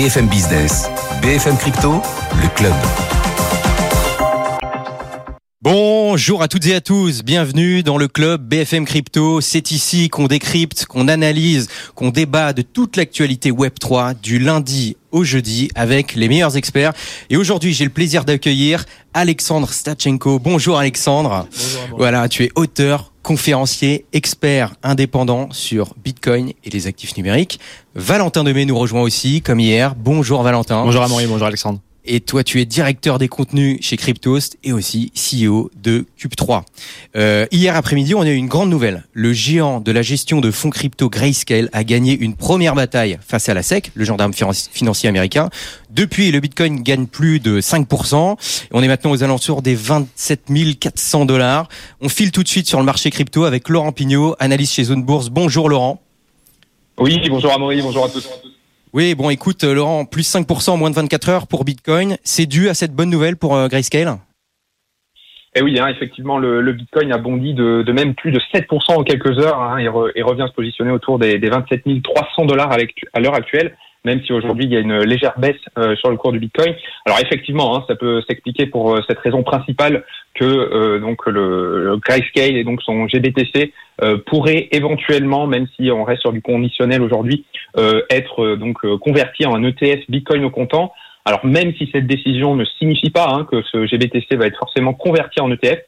BFM Business, BFM Crypto, le club. Bonjour à toutes et à tous, bienvenue dans le club BFM Crypto. C'est ici qu'on décrypte, qu'on analyse, qu'on débat de toute l'actualité Web3 du lundi au jeudi avec les meilleurs experts. Et aujourd'hui, j'ai le plaisir d'accueillir Alexandre Stachenko. Bonjour Alexandre. Bonjour, voilà, tu es auteur, conférencier, expert indépendant sur Bitcoin et les actifs numériques. Valentin Demey nous rejoint aussi, comme hier. Bonjour Valentin. Bonjour Amaury, bonjour Alexandre. Et toi, tu es directeur des contenus chez Cryptost et aussi CEO de Cube3. Euh, hier après-midi, on a eu une grande nouvelle. Le géant de la gestion de fonds crypto Grayscale a gagné une première bataille face à la SEC, le gendarme financier américain. Depuis, le Bitcoin gagne plus de 5%. On est maintenant aux alentours des 27 400 dollars. On file tout de suite sur le marché crypto avec Laurent Pignot, analyste chez Zone Bourse. Bonjour Laurent. Oui, bonjour Amaury, bonjour à tous. Oui, bon, écoute, euh, Laurent, plus 5% en moins de 24 heures pour Bitcoin. C'est dû à cette bonne nouvelle pour euh, Grayscale? Eh oui, hein, effectivement, le, Bitcoin a bondi de, même plus de 7% en quelques heures hein, et, revient se positionner autour des, des 27 300 dollars à l'heure actuelle même si aujourd'hui il y a une légère baisse euh, sur le cours du Bitcoin. Alors effectivement, hein, ça peut s'expliquer pour euh, cette raison principale que euh, donc le, le, et donc son GBTC euh, pourraient éventuellement, même si on reste sur du conditionnel aujourd'hui, être donc converti en un ETF Bitcoin au comptant. Alors même si cette décision ne signifie pas hein, que ce GBTC va être forcément converti en ETF,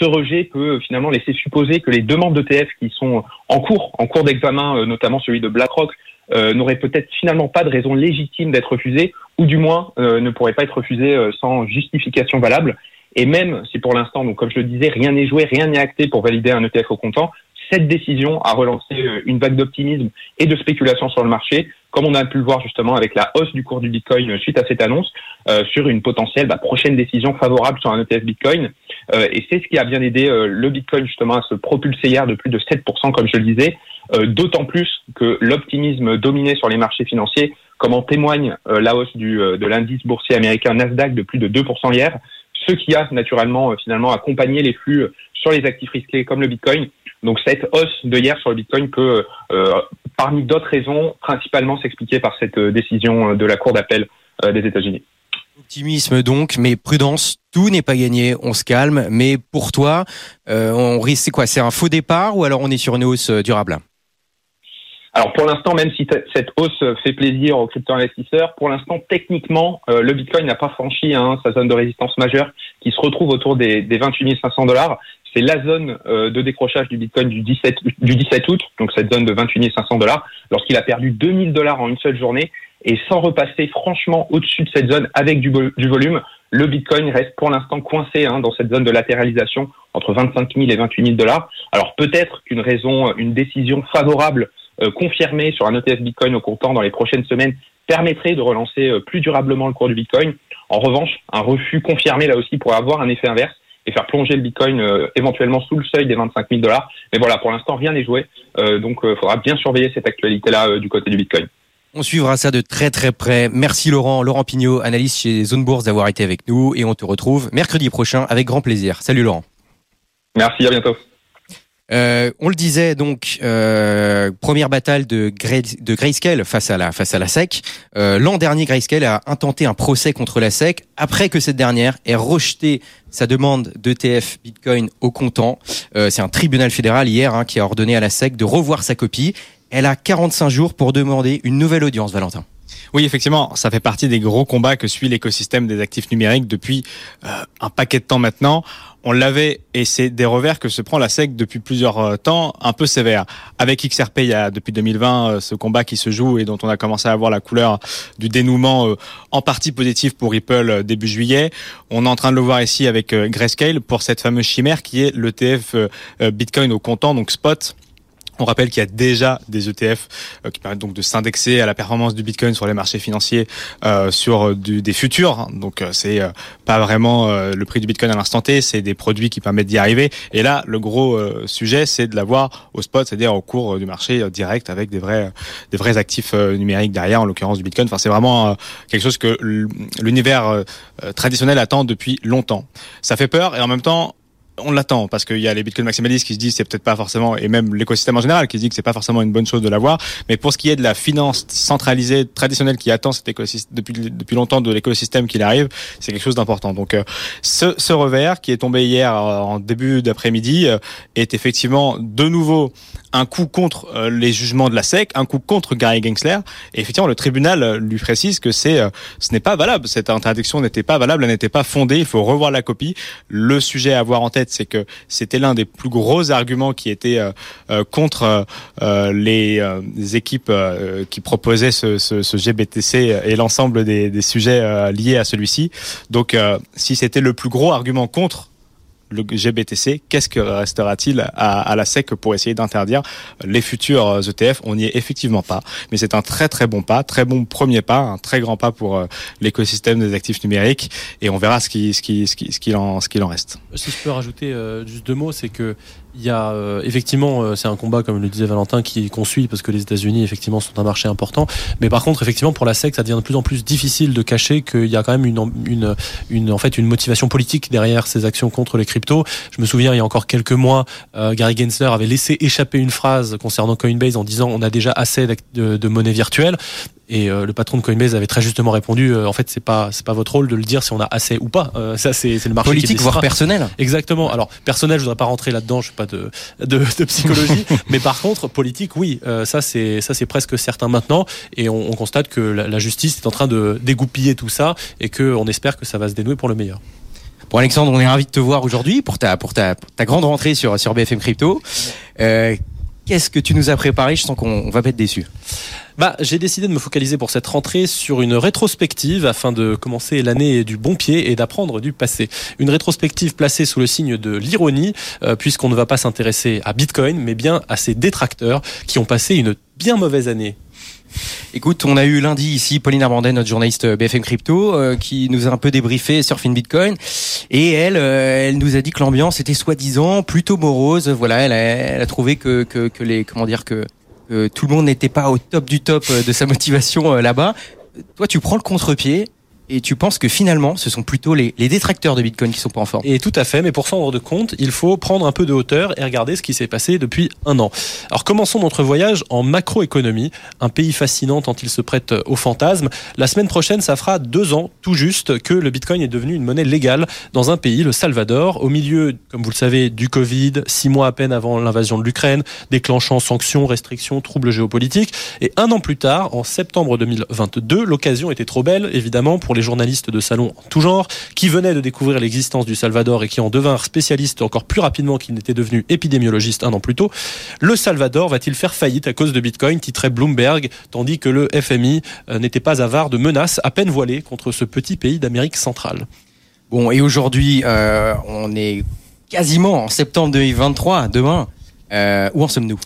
ce rejet peut finalement laisser supposer que les demandes d'ETF qui sont en cours, en cours d'examen, notamment celui de BlackRock, euh, n'aurait peut-être finalement pas de raison légitime d'être refusé, ou du moins euh, ne pourrait pas être refusé euh, sans justification valable. Et même si pour l'instant, donc comme je le disais, rien n'est joué, rien n'est acté pour valider un ETF au comptant, cette décision a relancé une vague d'optimisme et de spéculation sur le marché, comme on a pu le voir justement avec la hausse du cours du Bitcoin suite à cette annonce, euh, sur une potentielle bah, prochaine décision favorable sur un ETF Bitcoin. Euh, et c'est ce qui a bien aidé euh, le Bitcoin justement à se propulser hier de plus de 7%, comme je le disais, d'autant plus que l'optimisme dominait sur les marchés financiers, comme en témoigne la hausse du, de l'indice boursier américain Nasdaq de plus de 2% hier, ce qui a naturellement finalement accompagné les flux sur les actifs risqués comme le Bitcoin. Donc cette hausse de hier sur le Bitcoin peut, euh, parmi d'autres raisons, principalement s'expliquer par cette euh, décision euh, de la Cour d'appel des États-Unis. Optimisme donc, mais prudence, tout n'est pas gagné, on se calme. Mais pour toi, euh, on risque, quoi C'est un faux départ ou alors on est sur une hausse durable? Alors pour l'instant, même si cette hausse fait plaisir aux crypto-investisseurs, pour l'instant, techniquement, euh, le Bitcoin n'a pas franchi hein, sa zone de résistance majeure qui se retrouve autour des, des 28 500 dollars. C'est la zone euh, de décrochage du Bitcoin du 17, du 17 août, donc cette zone de 28 500 dollars, lorsqu'il a perdu 2000 dollars en une seule journée. Et sans repasser franchement au-dessus de cette zone avec du, du, volume, le Bitcoin reste pour l'instant coincé hein, dans cette zone de latéralisation entre 25 000 et 28 000 dollars. Alors peut-être qu'une raison, une décision favorable euh, confirmée sur un ETF Bitcoin au comptant dans les prochaines semaines permettrait de relancer euh, plus durablement le cours du Bitcoin. En revanche, un refus confirmé là aussi pourrait avoir un effet inverse et faire plonger le Bitcoin euh, éventuellement sous le seuil des 25 000 dollars. Mais voilà, pour l'instant, rien n'est joué. Euh, donc, il faudra bien surveiller cette actualité-là du côté du Bitcoin. On suivra ça de très très près. Merci Laurent, Laurent Pignot, analyste chez Zone Bourse d'avoir été avec nous et on te retrouve mercredi prochain avec grand plaisir. Salut Laurent. Merci, à bientôt. Euh, on le disait donc euh, première bataille de, Grayscale face à la face à la SEC. Euh, L'an dernier, Grayscale a intenté un procès contre la SEC après que cette dernière ait rejeté sa demande d'ETF Bitcoin au comptant. Euh, C'est un tribunal fédéral hier hein, qui a ordonné à la SEC de revoir sa copie. Elle a 45 jours pour demander une nouvelle audience, Valentin. Oui, effectivement, ça fait partie des gros combats que suit l'écosystème des actifs numériques depuis euh, un paquet de temps maintenant. On l'avait, et c'est des revers que se prend la SEC depuis plusieurs euh, temps, un peu sévères. Avec XRP, il y a depuis 2020 euh, ce combat qui se joue et dont on a commencé à voir la couleur du dénouement euh, en partie positif pour Ripple début juillet. On est en train de le voir ici avec Grayscale pour cette fameuse chimère qui est l'ETF Bitcoin au comptant, donc spot On rappelle qu'il y a déjà des ETF euh, qui permettent donc de s'indexer à la performance du Bitcoin sur les marchés financiers euh, sur euh, du, des futurs. Donc c'est pas vraiment le prix du Bitcoin à l'instant T, c'est des produits qui permettent d'y arriver. Et là, le gros sujet, c'est de l'avoir au spot, c'est-à-dire au cours du marché direct avec des vrais, des vrais actifs numériques derrière, en l'occurrence du Bitcoin. Enfin, c'est vraiment quelque chose que l'univers traditionnel attend depuis longtemps. Ça fait peur et en même temps, on l'attend parce qu'il y a les Bitcoin maximalistes qui se disent c'est peut-être pas forcément et même l'écosystème en général qui se dit que c'est pas forcément une bonne chose de l'avoir. Mais pour ce qui est de la finance centralisée traditionnelle qui attend cet écosystème depuis depuis longtemps de l'écosystème qu'il arrive, c'est quelque chose d'important. Donc euh, ce, ce, revers qui est tombé hier euh, en début d'après-midi euh, est effectivement de nouveau un coup contre les jugements de la SEC, un coup contre Gary Gensler. Et effectivement, le tribunal lui précise que c'est ce n'est pas valable. Cette interdiction n'était pas valable, elle n'était pas fondée. Il faut revoir la copie. Le sujet à avoir en tête c'est que c'était l'un des plus gros arguments qui était euh, euh, contre euh, les, équipes qui proposaient ce, ce, GBTC et l'ensemble des, des, sujets liés à celui-ci. Donc, si c'était le plus gros argument contre le GBTC, qu'est-ce que restera-t-il à, la SEC pour essayer d'interdire les futurs ETF On n'y est effectivement pas, mais c'est un très très bon pas, très bon premier pas, un très grand pas pour euh, l'écosystème des actifs numériques, et on verra ce qui ce qui ce qui ce qu'il en ce en reste. Si je peux rajouter euh, juste deux mots, c'est que il y a euh, effectivement, euh, c'est un combat comme le disait Valentin qui qu'on parce que les États-Unis effectivement sont un marché important. Mais par contre, effectivement, pour la SEC, ça devient de plus en plus difficile de cacher qu'il y a quand même une, en fait une motivation politique derrière ces actions contre les cryptos. Je me souviens, il y a encore quelques mois, euh, Gary Gensler avait laissé échapper une phrase concernant Coinbase en disant on a déjà assez de, de monnaie virtuelle. Et euh, le patron de Coinbase avait très justement répondu euh, en fait, c'est pas c'est pas votre rôle de le dire si on a assez ou pas. Euh, ça c'est le marché politique voire personnel. Exactement. Alors personnel, je voudrais pas rentrer là-dedans. Je suis pas de de, de psychologie, mais par contre politique, oui. ça c'est ça c'est presque certain maintenant. Et on, on constate que la, la, justice est en train de dégoupiller tout ça et que on espère que ça va se dénouer pour le meilleur. Bon Alexandre, on est ravi de te voir aujourd'hui pour ta pour ta ta grande rentrée sur sur BFM Crypto. Euh, Qu'est-ce que tu nous as préparé? Je sens qu'on va pas être déçu. Bah, j'ai décidé de me focaliser pour cette rentrée sur une rétrospective afin de commencer l'année du bon pied et d'apprendre du passé. Une rétrospective placée sous le signe de l'ironie, euh, puisqu'on ne va pas s'intéresser à Bitcoin, mais bien à ses détracteurs qui ont passé une bien mauvaise année Écoute, on a eu lundi ici Pauline Armandet, notre journaliste BFM Crypto, euh, qui nous a un peu débriefé Surfing Bitcoin. Et elle, euh, elle nous a dit que l'ambiance était soi-disant plutôt morose. Voilà, elle a, elle a trouvé que, que, que, les, comment dire, que, tout le monde n'était pas au top du top euh, de sa motivation là-bas. Toi, tu prends le contre-pied et tu penses que finalement, ce sont plutôt les, les, détracteurs de Bitcoin qui sont pas en forme. Et tout à fait, mais pour s'en rendre compte, il faut prendre un peu de hauteur et regarder ce qui s'est passé depuis un an. Alors commençons notre voyage en macroéconomie, un pays fascinant tant il se prête au fantasme. La semaine prochaine, ça fera deux ans tout juste que le Bitcoin est devenu une monnaie légale dans un pays, le Salvador, au milieu, comme vous le savez, du Covid, six mois à peine avant l'invasion de l'Ukraine, déclenchant sanctions, restrictions, troubles géopolitiques. Et un an plus tard, en septembre 2022, l'occasion était trop belle, évidemment, pour les journalistes de salon en tout genre, qui venaient de découvrir l'existence du Salvador et qui en devinrent spécialistes encore plus rapidement qu'ils n'étaient devenus épidémiologistes un an plus tôt. Le Salvador va-t-il faire faillite à cause de Bitcoin, titrait Bloomberg, tandis que le FMI euh, n'était pas avare de menaces à peine voilées contre ce petit pays d'Amérique centrale. Bon, et aujourd'hui, euh, on est quasiment en septembre 2023, demain. Euh, où en sommes-nous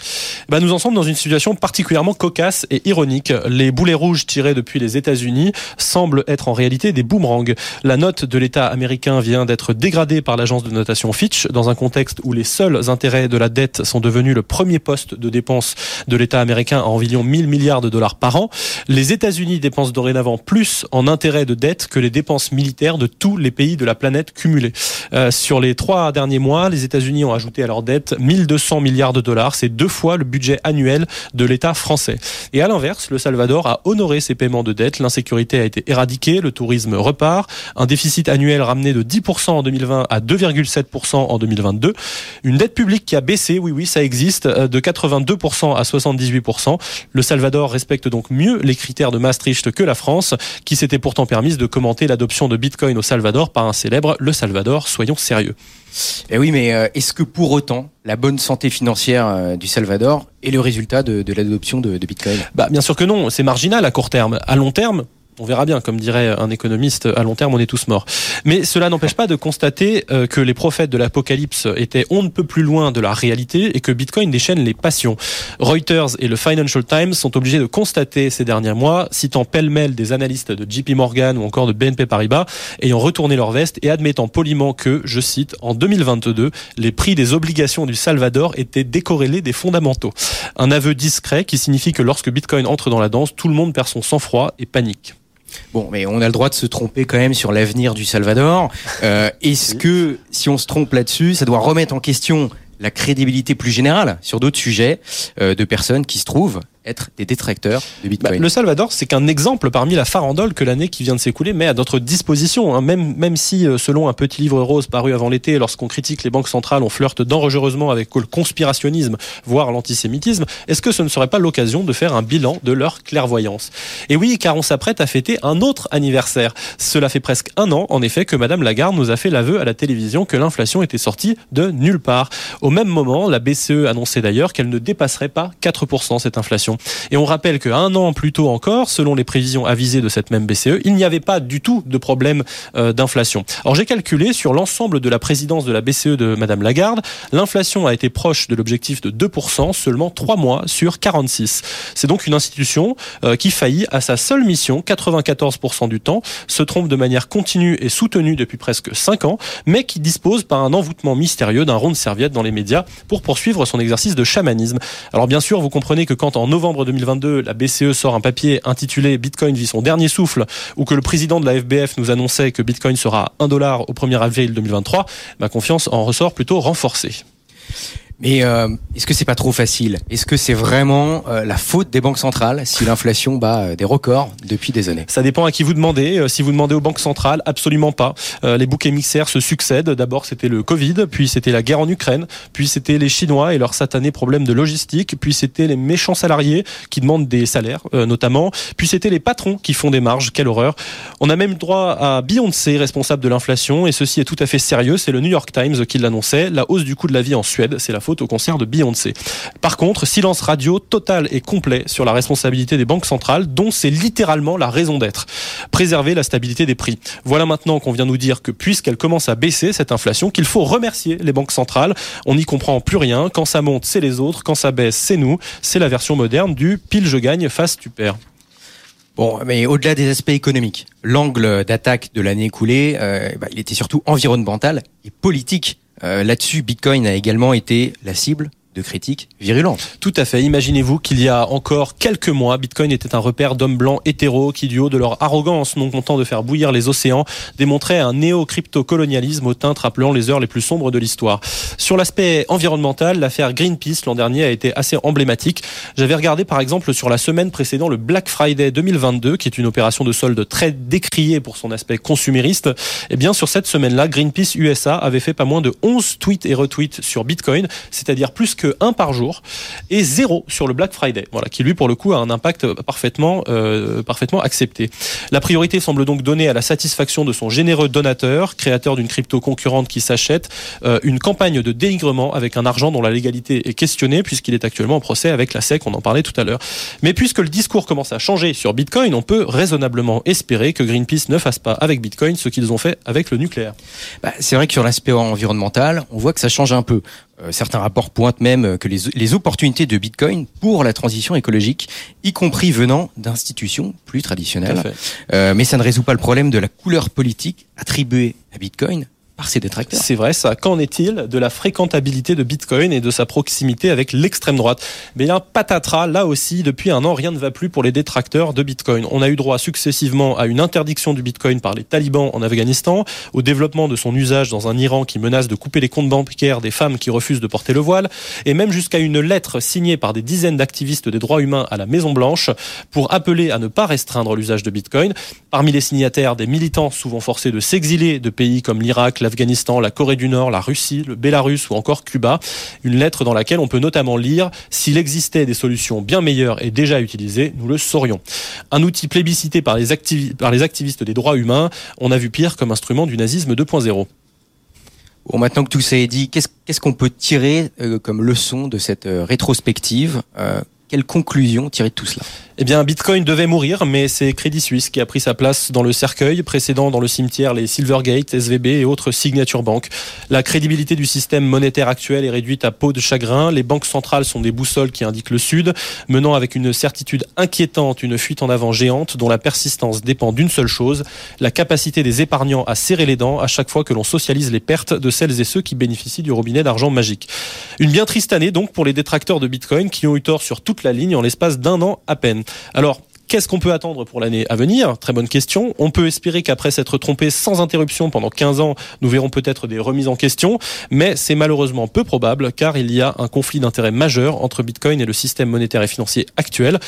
bah, Nous en sommes dans une situation particulièrement cocasse et ironique. Les boulets rouges tirés depuis les États-Unis semblent être en réalité des boomerangs. La note de l'État américain vient d'être dégradée par l'agence de notation Fitch dans un contexte où les seuls intérêts de la dette sont devenus le premier poste de dépense de l'État américain à environ 1000 milliards de dollars par an. Les États-Unis dépensent dorénavant plus en intérêts de dette que les dépenses militaires de tous les pays de la planète cumulées. Euh, sur les trois derniers mois, les États-Unis ont ajouté à leur dette 1200 milliards milliards de dollars. C'est deux fois le budget annuel de l'État français. Et à l'inverse, le Salvador a honoré ses paiements de dette. L'insécurité a été éradiquée, le tourisme repart, un déficit annuel ramené de 10% en 2020 à 2,7% en 2022, une dette publique qui a baissé, oui oui, ça existe, euh, de 82% à 78%. Le Salvador respecte donc mieux les critères de Maastricht que la France, qui s'était pourtant permise de commenter l'adoption de Bitcoin au Salvador par un célèbre Le Salvador, soyons sérieux. Eh oui, mais euh, est-ce que pour autant la bonne santé financière euh, du Salvador est le résultat de, l'adoption de, Bitcoin? Bah bien sûr que non, c'est marginal à court terme. À long terme, On verra bien, comme dirait un économiste, à long terme, on est tous morts. Mais cela n'empêche pas de constater euh, que les prophètes de l'apocalypse étaient on ne peut plus loin de la réalité et que Bitcoin déchaîne les passions. Reuters et le Financial Times sont obligés de constater ces derniers mois, citant pêle-mêle des analystes de JP Morgan ou encore de BNP Paribas, ayant retourné leur veste et admettant poliment que, je cite, en 2022, les prix des obligations du Salvador étaient décorrélés des fondamentaux. Un aveu discret qui signifie que lorsque Bitcoin entre dans la danse, tout le monde perd son sang-froid et panique. Bon, mais on a le droit de se tromper quand même sur l'avenir du Salvador. Euh, Est-ce que si on se trompe là-dessus, ça doit remettre en question la crédibilité plus générale sur d'autres sujets euh, de personnes qui se trouvent être des détracteurs Bah, le Salvador, c'est qu'un exemple parmi la farandole que l'année qui vient de s'écouler met à notre disposition. hein. Même, même si, euh, selon un petit livre rose paru avant l'été, lorsqu'on critique les banques centrales, on flirte dangereusement avec le conspirationnisme, voire l'antisémitisme, est-ce que ce ne serait pas l'occasion de faire un bilan de leur clairvoyance? Et oui, car on s'apprête à fêter un autre anniversaire. Cela fait presque un an, en effet, que Madame Lagarde nous a fait l'aveu à la télévision que l'inflation était sortie de nulle part. Au même moment, la BCE annonçait d'ailleurs qu'elle ne dépasserait pas 4% cette inflation. Et on rappelle qu'un an plus tôt encore, selon les prévisions avisées de cette même BCE, il n'y avait pas du tout de problème euh, d'inflation. Alors j'ai calculé sur l'ensemble de la présidence de la BCE de Madame Lagarde, l'inflation a été proche de l'objectif de 2% seulement 3 mois sur 46. C'est donc une institution euh, qui faillit à sa seule mission 94% du temps, se trompe de manière continue et soutenue depuis presque 5 ans, mais qui dispose par un envoûtement mystérieux d'un rond de serviette dans les médias pour poursuivre son exercice de chamanisme. Alors bien sûr, vous comprenez que quand en novembre 2022, la BCE sort un papier intitulé Bitcoin vit son dernier souffle, ou que le président de la FBF nous annonçait que Bitcoin sera 1 dollar au 1er avril 2023, ma confiance en ressort plutôt renforcée. Mais euh, est-ce que c'est pas trop facile? Est-ce que c'est vraiment euh, la faute des banques centrales si l'inflation bat euh, des records depuis des années? Ça dépend à qui vous demandez. Si vous demandez aux banques centrales, absolument pas. Les boucs émissaires se succèdent. D'abord, c'était le Covid, puis c'était la guerre en Ukraine, puis c'était les Chinois et leurs satanés problèmes de logistique, puis c'était les méchants salariés qui demandent des salaires, notamment, puis c'était les patrons qui font des marges. Quelle horreur. On a même droit à Beyoncé, responsable de l'inflation, et ceci est tout à fait sérieux. C'est le New York Times qui l'annonçait. La hausse du coût de la vie en Suède, c'est la faute au concert de Beyoncé. Par contre, silence radio total et complet sur la responsabilité des banques centrales, dont c'est littéralement la raison d'être. Préserver la stabilité des prix. Voilà maintenant qu'on vient nous dire que puisqu'elle commence à baisser cette inflation, qu'il faut remercier les banques centrales. On n'y comprend plus rien. Quand ça monte, c'est les autres. Quand ça baisse, c'est nous. C'est la version moderne du pile je gagne, face tu perds. Bon, mais au-delà des aspects économiques, l'angle d'attaque de l'année écoulée, euh, bah, il était surtout environnemental et politique. Euh, Là-dessus, Bitcoin a également été la cible de critiques virulentes. Tout à fait. Imaginez-vous qu'il y a encore quelques mois, Bitcoin était un repère d'hommes blancs hétéros qui, du haut de leur arrogance, non content de faire bouillir les océans, démontraient un néo-crypto-colonialisme au teint rappelant les heures les plus sombres de l'histoire. Sur l'aspect environnemental, l'affaire Greenpeace l'an dernier a été assez emblématique. J'avais regardé par exemple sur la semaine précédant le Black Friday 2022, qui est une opération de solde très décriée pour son aspect consumériste. Eh bien, sur cette semaine-là, Greenpeace USA avait fait pas moins de 11 tweets et retweets sur Bitcoin, c'est-à-dire plus un par jour, et zéro sur le Black Friday. Voilà, qui lui pour le coup a un impact parfaitement, euh, parfaitement accepté. La priorité semble donc donnée à la satisfaction de son généreux donateur, créateur d'une crypto concurrente qui s'achète, euh, une campagne de dénigrement avec un argent dont la légalité est questionnée puisqu'il est actuellement en procès avec la SEC, on en parlait tout à l'heure. Mais puisque le discours commence à changer sur Bitcoin, on peut raisonnablement espérer que Greenpeace ne fasse pas avec Bitcoin ce qu'ils ont fait avec le nucléaire. Bah, c'est vrai que sur l'aspect environnemental, on voit que ça change un peu. Euh, certains rapports pointent même que les, les opportunités de Bitcoin pour la transition écologique, y compris venant d'institutions plus traditionnelles. Euh, mais ça ne résout pas le problème de la couleur politique attribuée à Bitcoin par ses détracteurs. C'est vrai, ça. Qu'en est-il de la fréquentabilité de Bitcoin et de sa proximité avec l'extrême droite? Mais un patatras, là aussi, depuis un an, rien ne va plus pour les détracteurs de Bitcoin. On a eu droit successivement à une interdiction du Bitcoin par les talibans en Afghanistan, au développement de son usage dans un Iran qui menace de couper les comptes bancaires des femmes qui refusent de porter le voile, et même jusqu'à une lettre signée par des dizaines d'activistes des droits humains à la Maison Blanche pour appeler à ne pas restreindre l'usage de Bitcoin. Parmi les signataires, des militants souvent forcés de s'exiler de pays comme l'Irak, l'Afghanistan, la Corée du Nord, la Russie, le Bélarus ou encore Cuba. Une lettre dans laquelle on peut notamment lire S'il existait des solutions bien meilleures et déjà utilisées, nous le saurions. Un outil plébiscité par les, activistes des droits humains, on a vu pire comme instrument du nazisme 2.0. Bon, maintenant que tout ça est dit, qu'est-ce qu'est-ce qu'on peut tirer euh, comme leçon de cette euh, rétrospective? Euh, quelle conclusion tirer de tout cela? Eh bien, Bitcoin devait mourir, mais c'est Crédit Suisse qui a pris sa place dans le cercueil, précédant dans le cimetière les Silvergate, SVB et autres signature banques. La crédibilité du système monétaire actuel est réduite à peau de chagrin. Les banques centrales sont des boussoles qui indiquent le sud, menant avec une certitude inquiétante une fuite en avant géante dont la persistance dépend d'une seule chose, la capacité des épargnants à serrer les dents à chaque fois que l'on socialise les pertes de celles et ceux qui bénéficient du robinet d'argent magique. Une bien triste année donc pour les détracteurs de Bitcoin qui ont eu tort sur toute la ligne en l'espace d'un an à peine. Alors, Qu'est-ce qu'on peut attendre pour l'année à venir? Très bonne question. On peut espérer qu'après s'être trompé sans interruption pendant 15 ans, nous verrons peut-être des remises en question, mais c'est malheureusement peu probable car il y a un conflit d'intérêts majeur entre Bitcoin et le système monétaire et financier actuel,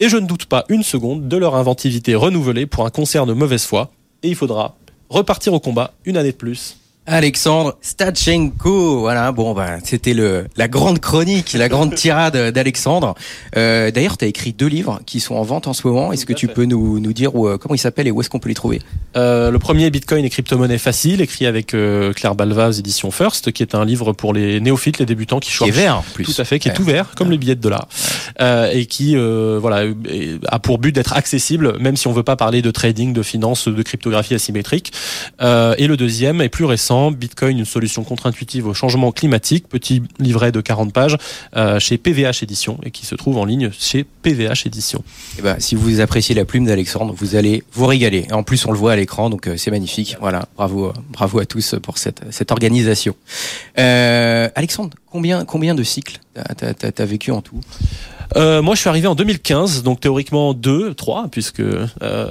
et je ne doute pas une seconde de leur inventivité renouvelée pour un concert de mauvaise foi, et il faudra repartir au combat une année de plus Alexandre Stachenko, voilà. Bon, bah, c'était le la grande chronique, la grande tirade d'Alexandre. Euh, D'ailleurs, tu as écrit deux livres qui sont en vente en ce moment. Est-ce que tu peux nous, nous dire où, euh, comment ils s'appellent et où est-ce qu'on peut les trouver? Euh, Le premier, Bitcoin et crypto-monnaie facile, écrit avec euh, Claire Balva aux éditions First, qui est un livre pour les néophytes, les débutants qui cherchent. Qui est vert, en plus. Tout à fait, qui est tout vert, comme le billet de dollar, euh, et qui, voilà, a pour but d'être accessible, même si on veut pas parler de trading, de finance, de cryptographie asymétrique. et le deuxième est plus récent Bitcoin, une solution contre-intuitive au changement climatique, petit livret de 40 pages euh, chez PVH Édition et qui se trouve en ligne chez PVH Édition. Et eh ben, si vous appréciez la plume d'Alexandre, vous allez vous régaler. En plus, on le voit à l'écran, donc euh, c'est magnifique. Voilà, bravo, bravo à tous pour cette, cette organisation. Euh, Alexandre, combien, combien de cycles t'as as, vécu en tout? Euh, moi, je suis arrivé en 2015, donc théoriquement 2, 3, puisque euh,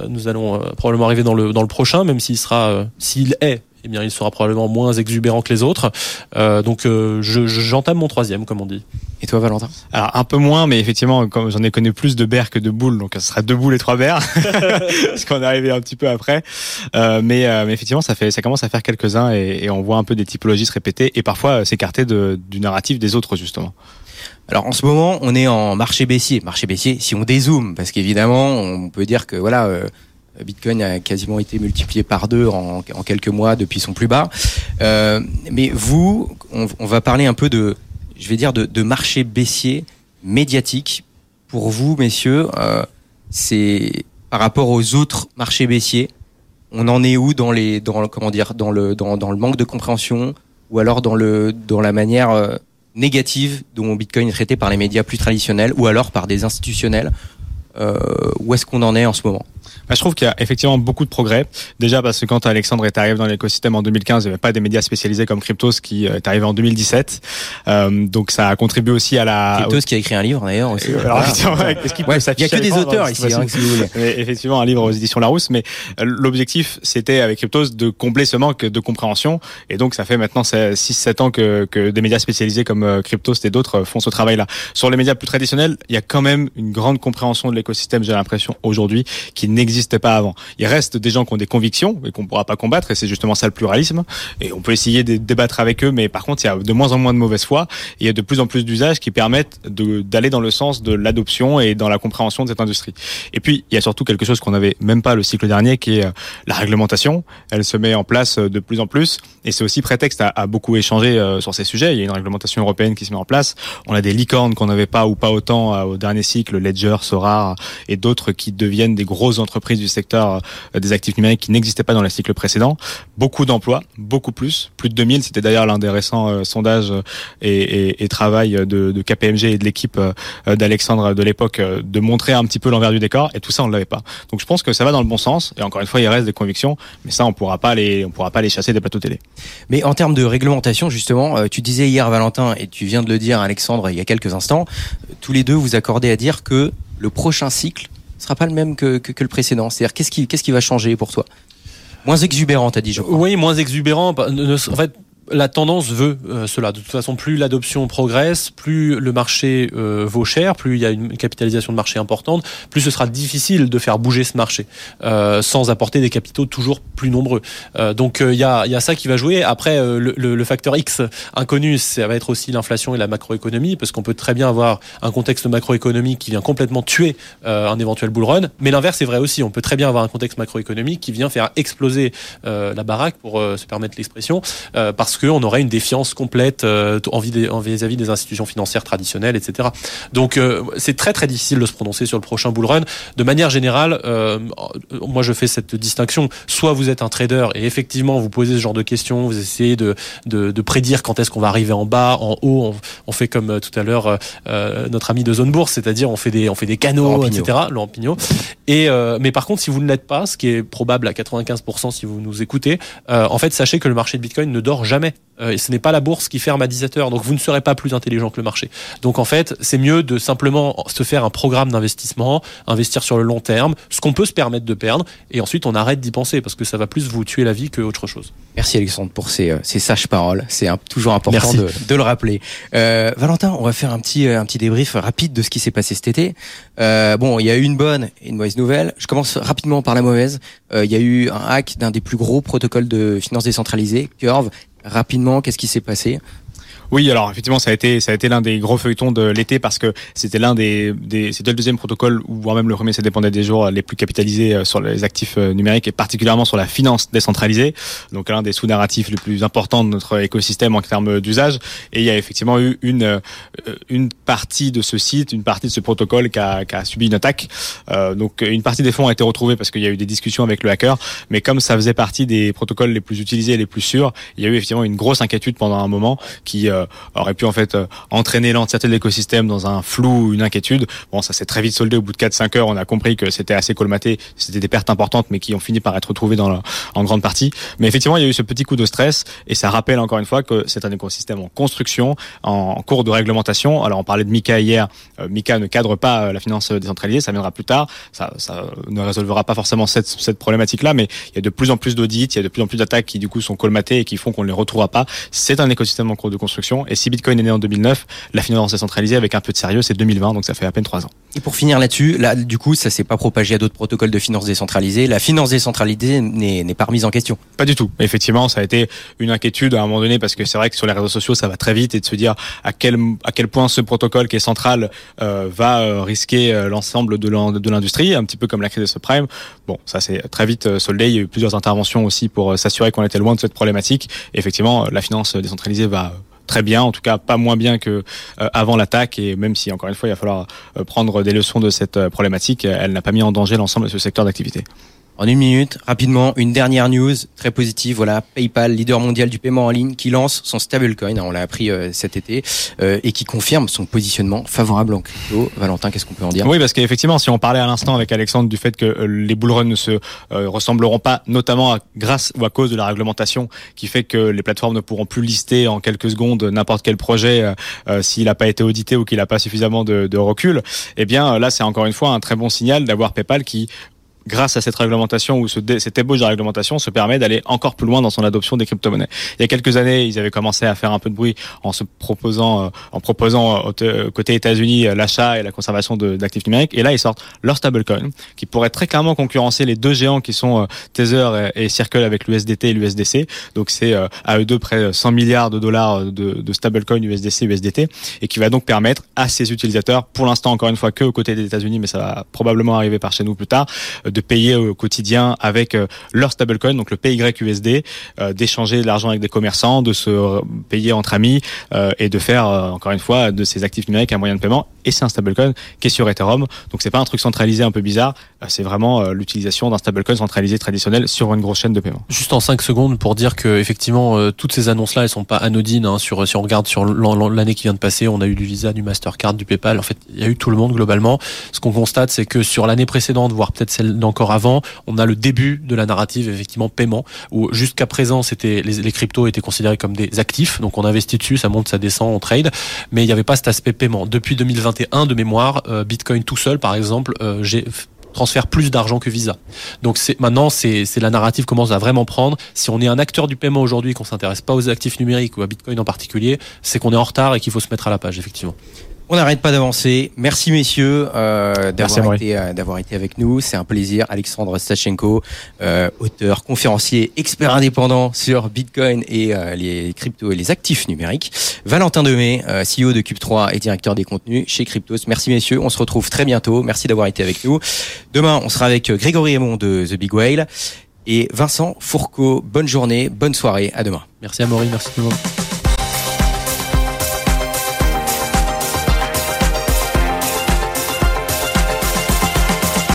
nous allons euh, probablement arriver dans le dans le prochain, même s'il sera, s'il est eh bien, il sera probablement moins exubérant que les autres. Euh, donc, euh, j'entame mon troisième, comme on dit. Et toi, Valentin? Alors, un peu moins, mais effectivement, comme j'en ai connu plus de bears que de boules, donc ce sera deux boules et trois bears, parce qu'on est arrivé un petit peu après. Euh, mais, mais, effectivement, ça fait, ça commence à faire quelques-uns et, et, on voit un peu des typologies se répéter et parfois s'écarter du narratif des autres, justement. Alors en ce moment, on est en marché baissier. Marché baissier, si on dézoome, parce qu'évidemment, on peut dire que voilà, Bitcoin a quasiment été multiplié par deux en, quelques mois depuis son plus bas. Euh, mais vous, on, va parler un peu de, je vais dire, de, marché baissier médiatique. Pour vous, messieurs, euh, c'est par rapport aux autres marchés baissiers, on en est où dans les, dans comment dire, dans le, dans, dans le manque de compréhension ou alors dans le, dans la manière euh, négative dont Bitcoin est traité par les médias plus traditionnels ou alors par des institutionnels? où est-ce qu'on en est en ce moment? Bah, je trouve qu'il y a effectivement beaucoup de progrès. Déjà parce que quand Alexandre est arrivé dans l'écosystème en 2015, il n'y avait pas des médias spécialisés comme Cryptos qui euh, est arrivé en 2017. Euh, donc ça a contribué aussi à la. Cryptos qui a écrit un livre d'ailleurs aussi. Euh, alors, Il n'y a que des auteurs ici, hein, si vous voulez. Mais, effectivement, un livre aux éditions Larousse. Mais euh, l'objectif, c'était avec Cryptos de combler ce manque de compréhension. Et donc ça fait maintenant 6-7 ans que, que des médias spécialisés comme Cryptos et d'autres font ce travail-là. Sur les médias plus traditionnels, il y a quand même une grande compréhension de l'écosystème, j'ai l'impression, aujourd'hui, qui n'existait pas avant. Il reste des gens qui ont des convictions et qu'on pourra pas combattre, et c'est justement ça le pluralisme. Et on peut essayer de débattre avec eux, mais par contre, il y a de moins en moins de mauvaise foi. Et il y a de plus en plus d'usages qui permettent d'aller dans le sens de l'adoption et dans la compréhension de cette industrie. Et puis, il y a surtout quelque chose qu'on n'avait même pas le cycle dernier, qui est euh, la réglementation. Elle se met en place euh, de plus en plus, et c'est aussi prétexte à, beaucoup échanger euh, sur ces sujets. Il y a une réglementation européenne qui se met en place. On a des licornes qu'on n'avait pas ou pas autant au dernier cycle, Ledger, Sora et d'autres qui deviennent des grosses entreprises du secteur euh, des actifs numériques qui n'existaient pas dans le cycle précédent. Beaucoup d'emplois, beaucoup plus, plus de 2000. C'était d'ailleurs l'un des récents euh, sondages euh, et, travail de, KPMG et de l'équipe d'Alexandre de l'époque de montrer un petit peu l'envers du décor. Et tout ça, on ne l'avait pas. Donc je pense que ça va dans le bon sens. Et encore une fois, il reste des convictions, mais ça, on pourra pas les, on pourra pas les chasser des plateaux télé. Mais en termes de réglementation, justement, tu disais hier, Valentin, et tu viens de le dire, Alexandre, il y a quelques instants, tous les deux vous accordez à dire que le prochain cycle sera pas le même que, le précédent C'est-à-dire, qu'est-ce qui, va changer pour toi? Moins exubérant, t'as dit, je. Oui, moins exubérant. Bah, la tendance veut euh, cela. De toute façon, plus l'adoption progresse, plus le marché euh, vaut cher, plus il y a une capitalisation de marché importante, plus ce sera difficile de faire bouger ce marché euh, sans apporter des capitaux toujours plus nombreux. donc il y a, y, a, ça qui va jouer. Après, le, le, facteur X inconnu, ça va être aussi l'inflation et la macroéconomie, parce qu'on peut très bien avoir un contexte macroéconomique qui vient complètement tuer un éventuel bull run. Mais l'inverse est vrai aussi. On peut très bien avoir un contexte macroéconomique qui vient faire exploser la baraque, pour se permettre l'expression, parce parce qu'on aurait une défiance complète euh, vis-à-vis des institutions financières traditionnelles, etc. Donc euh, c'est très très difficile de se prononcer sur le prochain bull run. De manière générale, euh, moi je fais cette distinction. Soit vous êtes un trader et effectivement vous posez ce genre de questions, vous essayez de, de, de prédire quand est-ce qu'on va arriver en bas, en haut. On, on fait comme tout à l'heure notre ami de zone bourse, c'est-à-dire on fait des on fait des canaux, etc. Le Et mais par contre, si vous ne l'êtes pas, ce qui est probable à 95% si vous nous écoutez, en fait sachez que le marché de Bitcoin ne dort jamais. Euh, ce n'est pas la bourse qui ferme à 17 heures. Donc vous ne serez pas plus intelligent que le marché. Donc en fait, c'est mieux de simplement se faire un programme d'investissement, investir sur le long terme, ce qu'on peut se permettre de perdre, et ensuite on arrête d'y penser parce que ça va plus vous tuer la vie que autre chose. Merci Alexandre pour ces, euh, ces sages paroles. C'est toujours important de, de, le rappeler. Euh, Valentin, on va faire un petit, un petit débrief rapide de ce qui s'est passé cet été. Euh, bon, il y a eu une bonne et une mauvaise nouvelle. Je commence rapidement par la mauvaise. Il y a eu un hack d'un des plus gros protocoles de finances décentralisées, Curve, rapidement, qu'est-ce qui s'est passé? Oui, alors effectivement, ça a été ça a été l'un des gros feuilletons de l'été parce que c'était l'un des, des c'était le deuxième protocole ou voire même le premier, ça dépendait des jours les plus capitalisés euh, sur les actifs euh, numériques et particulièrement sur la finance décentralisée. Donc l'un des sous-narratifs les plus importants de notre écosystème en termes d'usage. Et il y a effectivement eu une euh, une partie de ce site, une partie de ce protocole qui a, qui a subi une attaque. Euh, donc une partie des fonds a été retrouvée parce qu'il y a eu des discussions avec le hacker, mais comme ça faisait partie des protocoles les plus utilisés, et les plus sûrs, il y a eu effectivement une grosse inquiétude pendant un moment qui euh, aurait pu en fait euh, entraîner l'entièreté de l'écosystème dans un flou ou une inquiétude. Bon, ça s'est très vite soldé au bout de 4-5 heures. On a compris que c'était assez colmaté, c'était des pertes importantes, mais qui ont fini par être retrouvées dans en grande partie. Mais effectivement, il y a eu ce petit coup de stress et ça rappelle encore une fois que c'est un écosystème en construction, en cours de réglementation. Alors, on parlait de Mika hier. Euh, Mika ne cadre pas la finance décentralisée, ça viendra plus tard. Ça, ça ne résolvera pas forcément cette, cette problématique-là, mais il y a de plus en plus d'audits, il y a de plus en plus d'attaques qui du coup sont colmatées et qui font qu'on ne les retrouvera pas. C'est un écosystème en cours de construction et si Bitcoin est né en 2009, la finance décentralisée avec un peu de sérieux, c'est 2020, donc ça fait à peine trois ans. Et pour finir là-dessus, là, du coup, ça s'est pas propagé à d'autres protocoles de finance décentralisée. La finance décentralisée n'est pas remise en question. Pas du tout. Effectivement, ça a été une inquiétude à un moment donné parce que c'est vrai que sur les réseaux sociaux, ça va très vite et de se dire à quel à quel point ce protocole qui est central euh, va euh, risquer euh, l'ensemble de l'industrie, un petit peu comme la crise de subprime. Bon, ça s'est très vite soldé. Il y a eu plusieurs interventions aussi pour s'assurer qu'on était loin de cette problématique. Et effectivement, la finance décentralisée va très bien, en tout cas pas moins bien que euh, avant l'attaque. Et même si encore une fois il va falloir euh, prendre des leçons de cette euh, problématique, elle n'a pas mis en danger l'ensemble de ce secteur d'activité. En une minute, rapidement, une dernière news très positive. Voilà, PayPal, leader mondial du paiement en ligne, qui lance son stablecoin. On l'a appris euh, cet été euh, et qui confirme son positionnement favorable en crypto. Valentin, qu'est-ce qu'on peut en dire? Oui, parce qu'effectivement, si on parlait à l'instant avec Alexandre du fait que euh, les bullruns ne se ressembleront pas, notamment grâce ou à cause de la réglementation qui fait que les plateformes ne pourront plus lister en quelques secondes n'importe quel projet s'il n'a pas été audité ou qu'il n'a pas suffisamment de, de recul. Eh bien, là, c'est encore une fois un très bon signal d'avoir PayPal qui grâce à cette réglementation ou ce cette ébauche de réglementation, se permet d'aller encore plus loin dans son adoption des crypto-monnaies. Il y a quelques années, ils avaient commencé à faire un peu de bruit en se proposant, euh, en proposant euh, côté États-Unis euh, l'achat et la conservation d'actifs numériques. Et là, ils sortent leur stablecoin, qui pourrait très clairement concurrencer les deux géants qui sont Tether et, Circle avec l'USDT et l'USDC. Donc c'est à eux deux près 100 milliards de dollars de, de stablecoin USDC USDT et qui va donc permettre à ces utilisateurs, pour l'instant encore une fois que aux côtés des États-Unis, mais ça va probablement arriver par chez nous plus tard, de payer au quotidien avec euh, leur stablecoin, donc le PYUSD, euh, d'échanger de l'argent avec des commerçants, de se payer entre amis euh, et de faire encore une fois de ces actifs numériques un moyen de paiement. Et c'est un stablecoin qui est sur Ethereum, donc c'est pas un truc centralisé un peu bizarre, c'est vraiment l'utilisation d'un stablecoin centralisé traditionnel sur une grosse chaîne de paiement. Juste en 5 secondes pour dire que effectivement toutes ces annonces là elles sont pas anodines. Hein, sur si on regarde sur l'année qui vient de passer, on a eu du Visa, du Mastercard, du PayPal. En fait, il y a eu tout le monde globalement. Ce qu'on constate, c'est que sur l'année précédente, voire peut-être celle encore avant, on a le début de la narrative effectivement paiement où jusqu'à présent c'était les, cryptos étaient considérés comme des actifs, donc on investit dessus, ça monte, ça descend, on trade, mais il n'y avait pas cet aspect paiement. Depuis 2021 de mémoire, euh, Bitcoin tout seul par exemple, euh, j'ai transfère plus d'argent que Visa. Donc c'est maintenant c'est la narrative commence à vraiment prendre. Si on est un acteur du paiement aujourd'hui qu'on s'intéresse pas aux actifs numériques ou à Bitcoin en particulier, c'est qu'on est en retard et qu'il faut se mettre à la page effectivement. On n'arrête pas d'avancer. Merci messieurs euh, d'avoir été, euh, été avec nous. C'est un plaisir. Alexandre Stachenko, euh, auteur, conférencier, expert indépendant sur Bitcoin et euh, les cryptos et les actifs numériques. Valentin Demey, euh, CEO de Cube3 et directeur des contenus chez Cryptos. Merci messieurs. On se retrouve très bientôt. Merci d'avoir été avec nous. Demain, on sera avec Grégory Aymon de The Big Whale. et Vincent Fourcault. Bonne journée, bonne soirée, à demain. Merci à Maury, merci tout le monde.